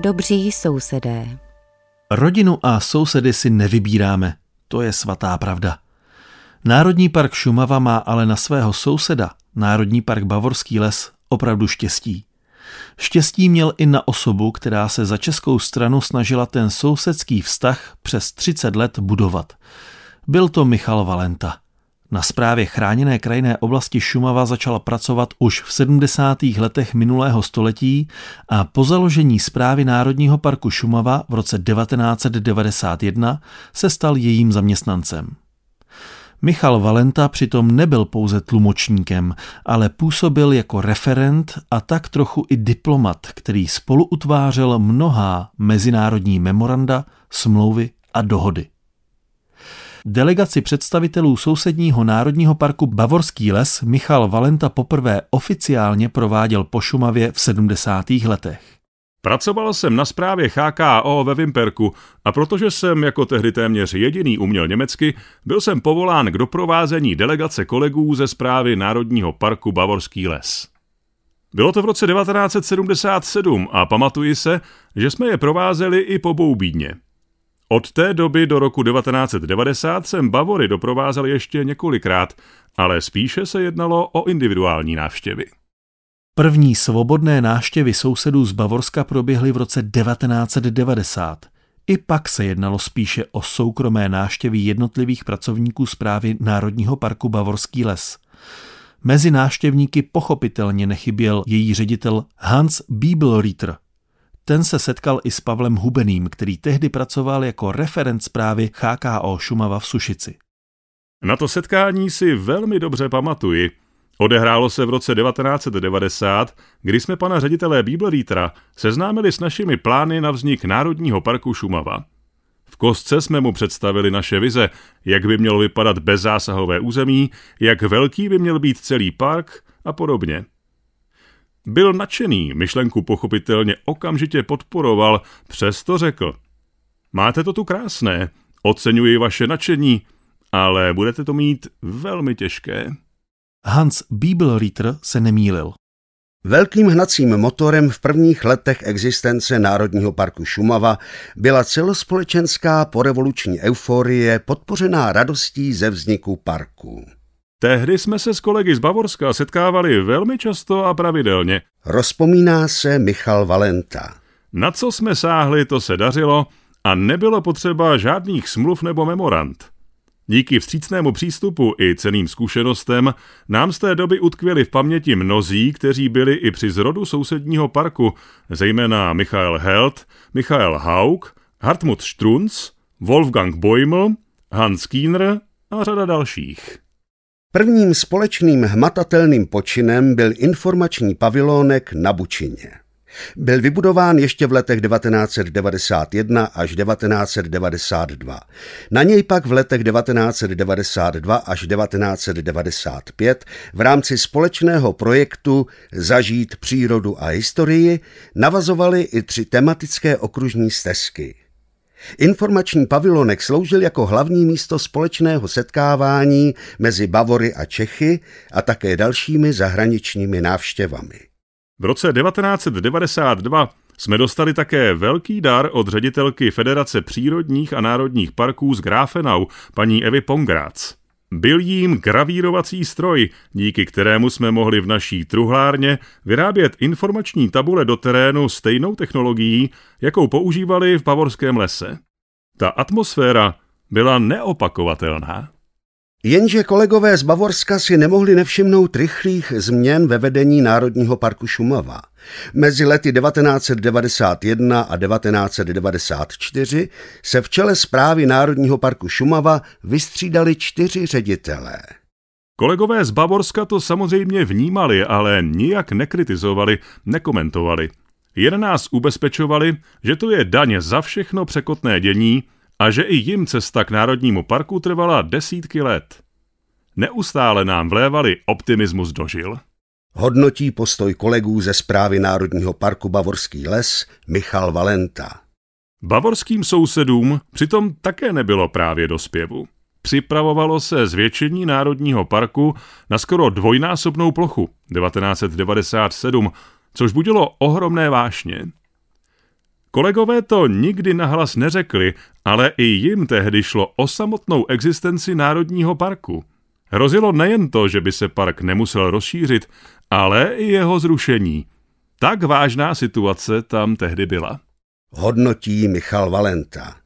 Dobří sousedé. Rodinu a sousedy si nevybíráme, to je svatá pravda. Národní park Šumava má ale na svého souseda, Národní park Bavorský les, opravdu štěstí. Štěstí měl i na osobu, která se za českou stranu snažila ten sousedský vztah přes 30 let budovat. Byl to Michal Valenta. Na správě chráněné krajinné oblasti Šumava začala pracovat už v 70. letech minulého století a po založení správy Národního parku Šumava v roce 1991 se stal jejím zaměstnancem. Michal Valenta přitom nebyl pouze tlumočníkem, ale působil jako referent a tak trochu i diplomat, který spolu utvářel mnohá mezinárodní memoranda, smlouvy a dohody. Delegaci představitelů sousedního národního parku Bavorský les Michal Valenta poprvé oficiálně prováděl po Šumavě v 70. letech. Pracoval jsem na správě HKO ve Vimperku a protože jsem jako tehdy téměř jediný uměl německy, byl jsem povolán k doprovázení delegace kolegů ze správy Národního parku Bavorský les. Bylo to v roce 1977 a pamatuji se, že jsme je provázeli i po Boubídně. Od té doby do roku 1990 jsem Bavory doprovázel ještě několikrát, ale spíše se jednalo o individuální návštěvy. První svobodné návštěvy sousedů z Bavorska proběhly v roce 1990. I pak se jednalo spíše o soukromé návštěvy jednotlivých pracovníků zprávy Národního parku Bavorský les. Mezi návštěvníky pochopitelně nechyběl její ředitel Hans Bibelritter. Ten se setkal i s Pavlem Hubeným, který tehdy pracoval jako referent zprávy HKO Šumava v Sušici. Na to setkání si velmi dobře pamatuji – Odehrálo se v roce 1990, kdy jsme pana ředitele Biblerítera seznámili s našimi plány na vznik Národního parku Šumava. V kostce jsme mu představili naše vize, jak by mělo vypadat bezzásahové území, jak velký by měl být celý park a podobně. Byl nadšený, myšlenku pochopitelně okamžitě podporoval, přesto řekl. Máte to tu krásné, oceňuji vaše nadšení, ale budete to mít velmi těžké. Hans Bibelritter se nemýlil. Velkým hnacím motorem v prvních letech existence Národního parku Šumava byla celospolečenská porevoluční euforie podpořená radostí ze vzniku parku. Tehdy jsme se s kolegy z Bavorska setkávali velmi často a pravidelně. Rozpomíná se Michal Valenta. Na co jsme sáhli, to se dařilo a nebylo potřeba žádných smluv nebo memorand. Díky vstřícnému přístupu i ceným zkušenostem nám z té doby utkvěli v paměti mnozí, kteří byli i při zrodu sousedního parku, zejména Michael Held, Michael Haug, Hartmut Strunz, Wolfgang Boiml, Hans Kiener a řada dalších. Prvním společným hmatatelným počinem byl informační pavilónek na Bučině. Byl vybudován ještě v letech 1991 až 1992. Na něj pak v letech 1992 až 1995 v rámci společného projektu Zažít přírodu a historii navazovaly i tři tematické okružní stezky. Informační pavilonek sloužil jako hlavní místo společného setkávání mezi Bavory a Čechy a také dalšími zahraničními návštěvami. V roce 1992 jsme dostali také velký dar od ředitelky Federace přírodních a národních parků z Grafenau, paní Evy Pongrác. Byl jím gravírovací stroj, díky kterému jsme mohli v naší truhlárně vyrábět informační tabule do terénu stejnou technologií, jakou používali v Bavorském lese. Ta atmosféra byla neopakovatelná. Jenže kolegové z Bavorska si nemohli nevšimnout rychlých změn ve vedení Národního parku Šumava. Mezi lety 1991 a 1994 se v čele zprávy Národního parku Šumava vystřídali čtyři ředitelé. Kolegové z Bavorska to samozřejmě vnímali, ale nijak nekritizovali, nekomentovali. Jen nás ubezpečovali, že to je daně za všechno překotné dění, a že i jim cesta k Národnímu parku trvala desítky let. Neustále nám vlévali optimismus dožil. Hodnotí postoj kolegů ze zprávy Národního parku Bavorský les Michal Valenta. Bavorským sousedům přitom také nebylo právě do zpěvu. Připravovalo se zvětšení Národního parku na skoro dvojnásobnou plochu 1997, což budilo ohromné vášně. Kolegové to nikdy nahlas neřekli, ale i jim tehdy šlo o samotnou existenci Národního parku. Hrozilo nejen to, že by se park nemusel rozšířit, ale i jeho zrušení. Tak vážná situace tam tehdy byla. Hodnotí Michal Valenta.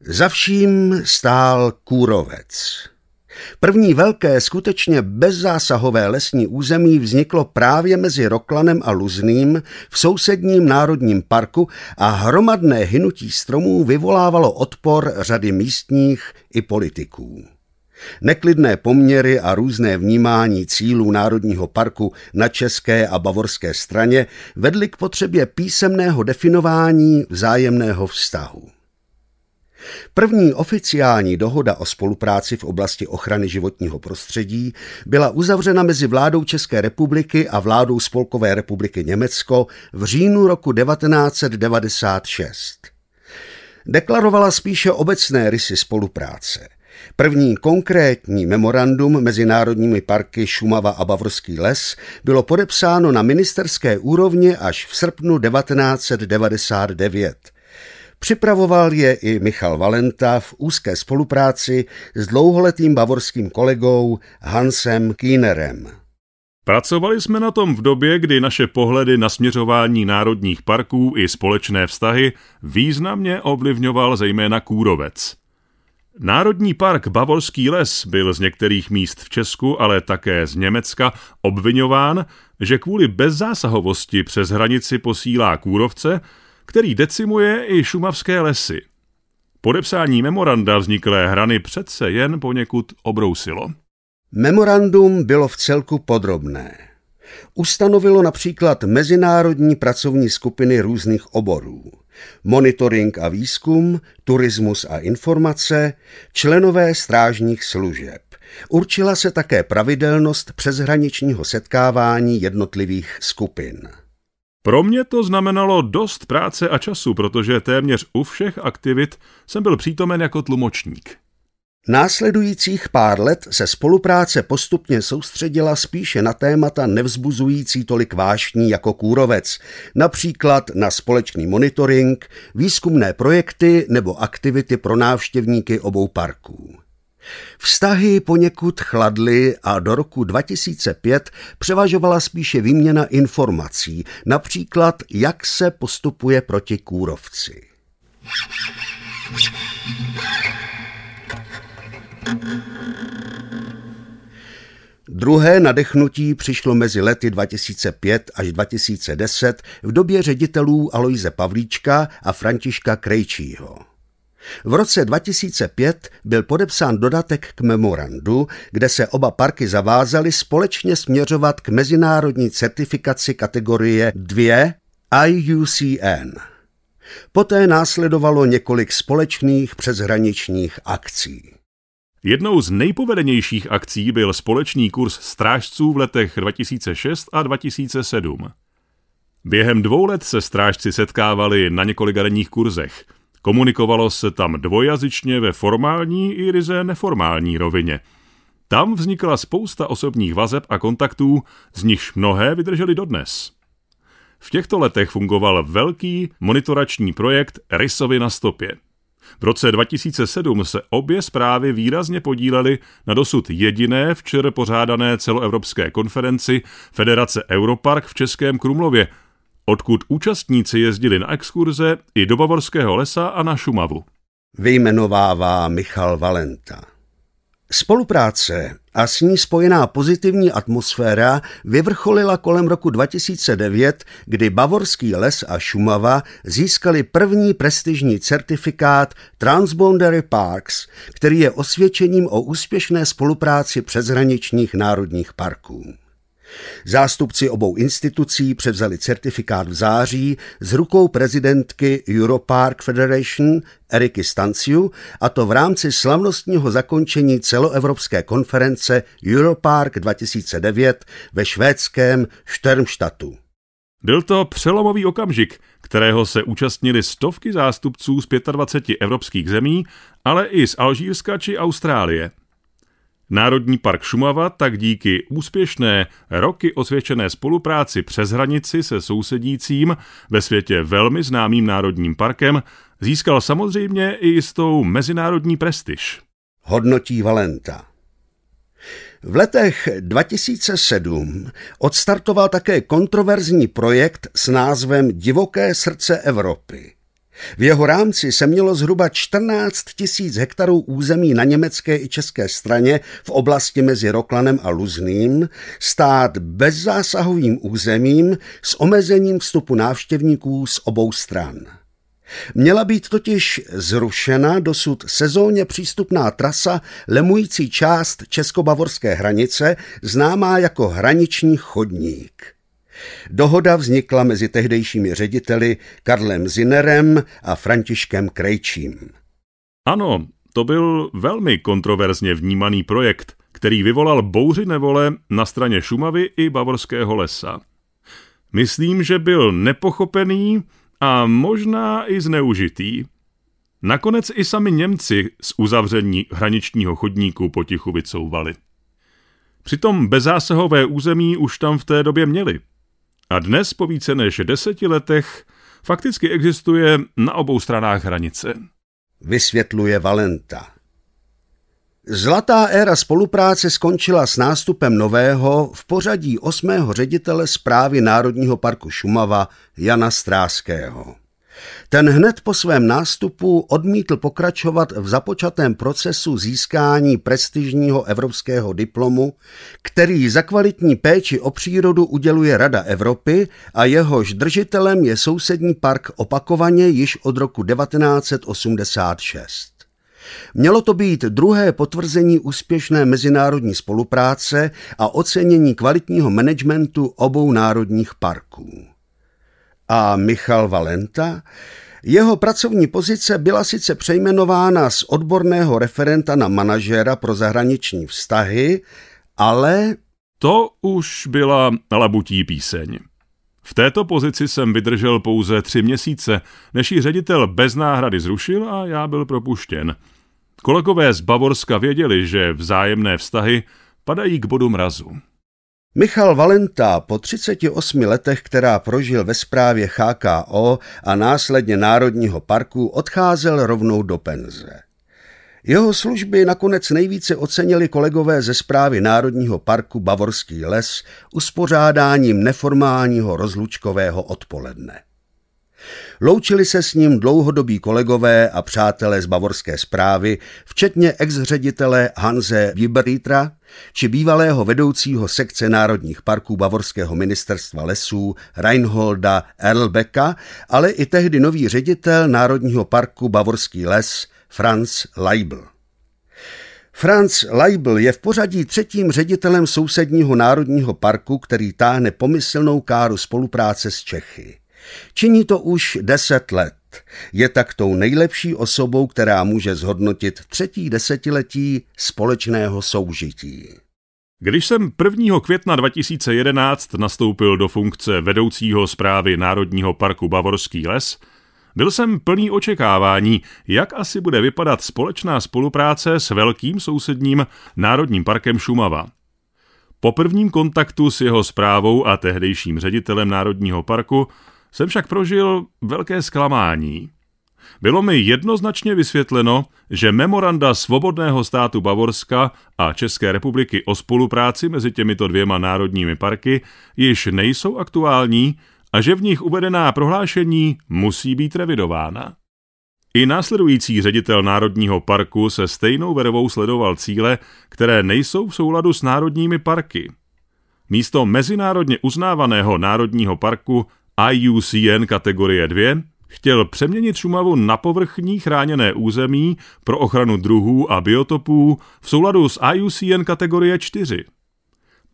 Za vším stál kůrovec. První velké, skutečně bezzásahové lesní území vzniklo právě mezi Roklanem a Luzným v sousedním národním parku a hromadné hynutí stromů vyvolávalo odpor řady místních i politiků. Neklidné poměry a různé vnímání cílů Národního parku na české a bavorské straně vedly k potřebě písemného definování vzájemného vztahu. První oficiální dohoda o spolupráci v oblasti ochrany životního prostředí byla uzavřena mezi vládou České republiky a vládou Spolkové republiky Německo v říjnu roku 1996. Deklarovala spíše obecné rysy spolupráce. První konkrétní memorandum mezi národními parky Šumava a Bavorský les bylo podepsáno na ministerské úrovni až v srpnu 1999. Připravoval je i Michal Valenta v úzké spolupráci s dlouholetým bavorským kolegou Hansem Kienerem. Pracovali jsme na tom v době, kdy naše pohledy na směřování národních parků i společné vztahy významně ovlivňoval zejména kůrovec. Národní park Bavorský les byl z některých míst v Česku, ale také z Německa obvinován, že kvůli bezzásahovosti přes hranici posílá kůrovce, který decimuje i šumavské lesy. Podepsání memoranda vzniklé hrany přece jen poněkud obrousilo. Memorandum bylo v celku podrobné. Ustanovilo například mezinárodní pracovní skupiny různých oborů. Monitoring a výzkum, turismus a informace, členové strážních služeb. Určila se také pravidelnost přeshraničního setkávání jednotlivých skupin. Pro mě to znamenalo dost práce a času, protože téměř u všech aktivit jsem byl přítomen jako tlumočník. Následujících pár let se spolupráce postupně soustředila spíše na témata nevzbuzující tolik vášní jako kůrovec, například na společný monitoring, výzkumné projekty nebo aktivity pro návštěvníky obou parků. Vztahy poněkud chladly a do roku 2005 převažovala spíše výměna informací, například jak se postupuje proti kůrovci. Druhé nadechnutí přišlo mezi lety 2005 až 2010 v době ředitelů Aloise Pavlíčka a Františka Krejčího. V roce 2005 byl podepsán dodatek k memorandu, kde se oba parky zavázaly společně směřovat k mezinárodní certifikaci kategorie 2 IUCN. Poté následovalo několik společných přeshraničních akcí. Jednou z nejpovedenějších akcí byl společný kurz strážců v letech 2006 a 2007. Během dvou let se strážci setkávali na několika denních kurzech. Komunikovalo se tam dvojazyčně ve formální i ryze neformální rovině. Tam vznikla spousta osobních vazeb a kontaktů, z nichž mnohé vydržely dodnes. V těchto letech fungoval velký monitorační projekt Rysovi na stopě. V roce 2007 se obě zprávy výrazně podílely na dosud jediné včer pořádané celoevropské konferenci Federace Europark v Českém Krumlově, odkud účastníci jezdili na exkurze i do Bavorského lesa a na Šumavu. Vyjmenovává Michal Valenta. Spolupráce a s ní spojená pozitivní atmosféra vyvrcholila kolem roku 2009, kdy Bavorský les a Šumava získali první prestižní certifikát Transboundary Parks, který je osvědčením o úspěšné spolupráci přeshraničních národních parků. Zástupci obou institucí převzali certifikát v září z rukou prezidentky Europark Federation Eriky Stanciu a to v rámci slavnostního zakončení celoevropské konference Europark 2009 ve švédském Sternstadtu. Byl to přelomový okamžik, kterého se účastnili stovky zástupců z 25 evropských zemí, ale i z Alžírska či Austrálie. Národní park Šumava tak díky úspěšné roky osvědčené spolupráci přes hranici se sousedícím ve světě velmi známým národním parkem získal samozřejmě i jistou mezinárodní prestiž. Hodnotí Valenta. V letech 2007 odstartoval také kontroverzní projekt s názvem Divoké srdce Evropy. V jeho rámci se mělo zhruba 14 tisíc hektarů území na německé i české straně v oblasti mezi Roklanem a Luzným stát bezzásahovým územím s omezením vstupu návštěvníků z obou stran. Měla být totiž zrušena dosud sezónně přístupná trasa lemující část českobavorské hranice, známá jako hraniční chodník. Dohoda vznikla mezi tehdejšími řediteli Karlem Zinerem a Františkem Krejčím. Ano, to byl velmi kontroverzně vnímaný projekt, který vyvolal bouři nevole na straně Šumavy i Bavorského lesa. Myslím, že byl nepochopený a možná i zneužitý. Nakonec i sami Němci z uzavření hraničního chodníku potichu vycouvali. Přitom bezzásahové území už tam v té době měli. A dnes po více než deseti letech fakticky existuje na obou stranách hranice. Vysvětluje Valenta. Zlatá éra spolupráce skončila s nástupem nového v pořadí osmého ředitele zprávy Národního parku Šumava Jana Stráského. Ten hned po svém nástupu odmítl pokračovat v započatém procesu získání prestižního evropského diplomu, který za kvalitní péči o přírodu uděluje Rada Evropy a jehož držitelem je sousední park opakovaně již od roku 1986. Mělo to být druhé potvrzení úspěšné mezinárodní spolupráce a ocenění kvalitního managementu obou národních parků. A Michal Valenta? Jeho pracovní pozice byla sice přejmenována z odborného referenta na manažéra pro zahraniční vztahy, ale... To už byla labutí píseň. V této pozici jsem vydržel pouze tři měsíce, než ji ředitel bez náhrady zrušil a já byl propuštěn. Kolegové z Bavorska věděli, že vzájemné vztahy padají k bodu mrazu. Michal Valenta po 38 letech, která prožil ve správě HKO a následně Národního parku, odcházel rovnou do penze. Jeho služby nakonec nejvíce ocenili kolegové ze zprávy Národního parku Bavorský les uspořádáním neformálního rozlučkového odpoledne. Loučili se s ním dlouhodobí kolegové a přátelé z bavorské zprávy, včetně ex-ředitele Hanze Wieberitra či bývalého vedoucího sekce národních parků bavorského ministerstva lesů Reinholda Erlbecka, ale i tehdy nový ředitel Národního parku Bavorský les Franz Leibl. Franz Leibl je v pořadí třetím ředitelem sousedního národního parku, který táhne pomyslnou káru spolupráce s Čechy. Činí to už deset let. Je tak tou nejlepší osobou, která může zhodnotit třetí desetiletí společného soužití. Když jsem 1. května 2011 nastoupil do funkce vedoucího zprávy Národního parku Bavorský les, byl jsem plný očekávání, jak asi bude vypadat společná spolupráce s velkým sousedním Národním parkem Šumava. Po prvním kontaktu s jeho zprávou a tehdejším ředitelem Národního parku jsem však prožil velké zklamání. Bylo mi jednoznačně vysvětleno, že memoranda Svobodného státu Bavorska a České republiky o spolupráci mezi těmito dvěma národními parky již nejsou aktuální a že v nich uvedená prohlášení musí být revidována. I následující ředitel Národního parku se stejnou vervou sledoval cíle, které nejsou v souladu s národními parky. Místo mezinárodně uznávaného národního parku IUCN kategorie 2 chtěl přeměnit Šumavu na povrchní chráněné území pro ochranu druhů a biotopů v souladu s IUCN kategorie 4.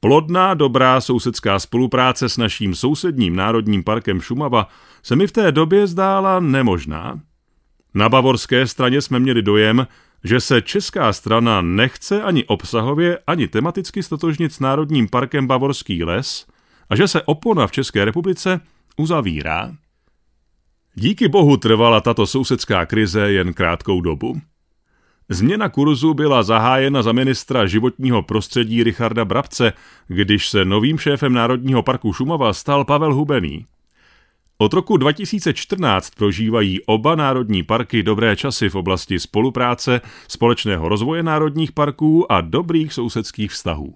Plodná, dobrá sousedská spolupráce s naším sousedním národním parkem Šumava se mi v té době zdála nemožná. Na bavorské straně jsme měli dojem, že se česká strana nechce ani obsahově, ani tematicky stotožnit s Národním parkem Bavorský les a že se opona v České republice uzavírá. Díky bohu trvala tato sousedská krize jen krátkou dobu. Změna kurzu byla zahájena za ministra životního prostředí Richarda Brabce, když se novým šéfem Národního parku Šumava stal Pavel Hubený. Od roku 2014 prožívají oba národní parky dobré časy v oblasti spolupráce, společného rozvoje národních parků a dobrých sousedských vztahů.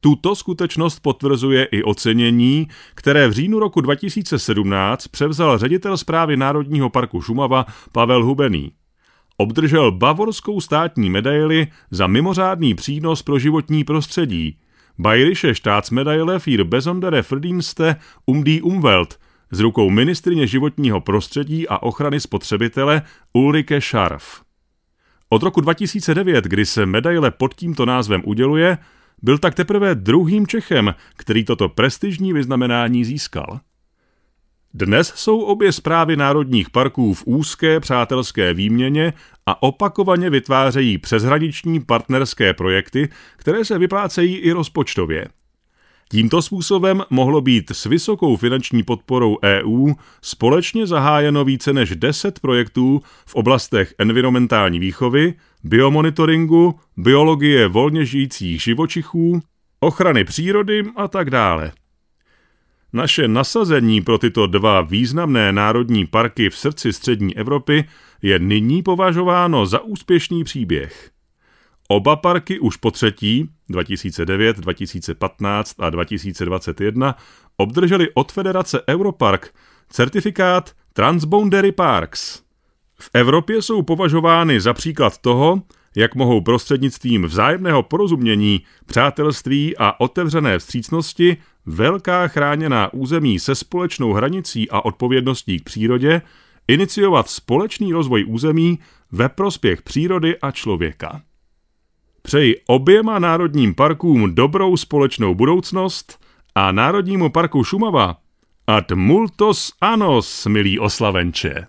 Tuto skutečnost potvrzuje i ocenění, které v říjnu roku 2017 převzal ředitel zprávy Národního parku Šumava Pavel Hubený. Obdržel bavorskou státní medaili za mimořádný přínos pro životní prostředí. Bayerische Staatsmedaille für besondere Verdienste um die Umwelt z rukou ministrině životního prostředí a ochrany spotřebitele Ulrike Scharf. Od roku 2009, kdy se medaile pod tímto názvem uděluje, byl tak teprve druhým Čechem, který toto prestižní vyznamenání získal. Dnes jsou obě zprávy národních parků v úzké přátelské výměně a opakovaně vytvářejí přeshraniční partnerské projekty, které se vyplácejí i rozpočtově. Tímto způsobem mohlo být s vysokou finanční podporou EU společně zahájeno více než 10 projektů v oblastech environmentální výchovy, biomonitoringu, biologie volně žijících živočichů, ochrany přírody a tak dále. Naše nasazení pro tyto dva významné národní parky v srdci střední Evropy je nyní považováno za úspěšný příběh. Oba parky už po třetí, 2009, 2015 a 2021, obdrželi od Federace Europark certifikát Transboundary Parks. V Evropě jsou považovány za příklad toho, jak mohou prostřednictvím vzájemného porozumění, přátelství a otevřené vstřícnosti velká chráněná území se společnou hranicí a odpovědností k přírodě iniciovat společný rozvoj území ve prospěch přírody a člověka. Přeji oběma národním parkům dobrou společnou budoucnost a Národnímu parku Šumava ad multos anos, milí oslavenče.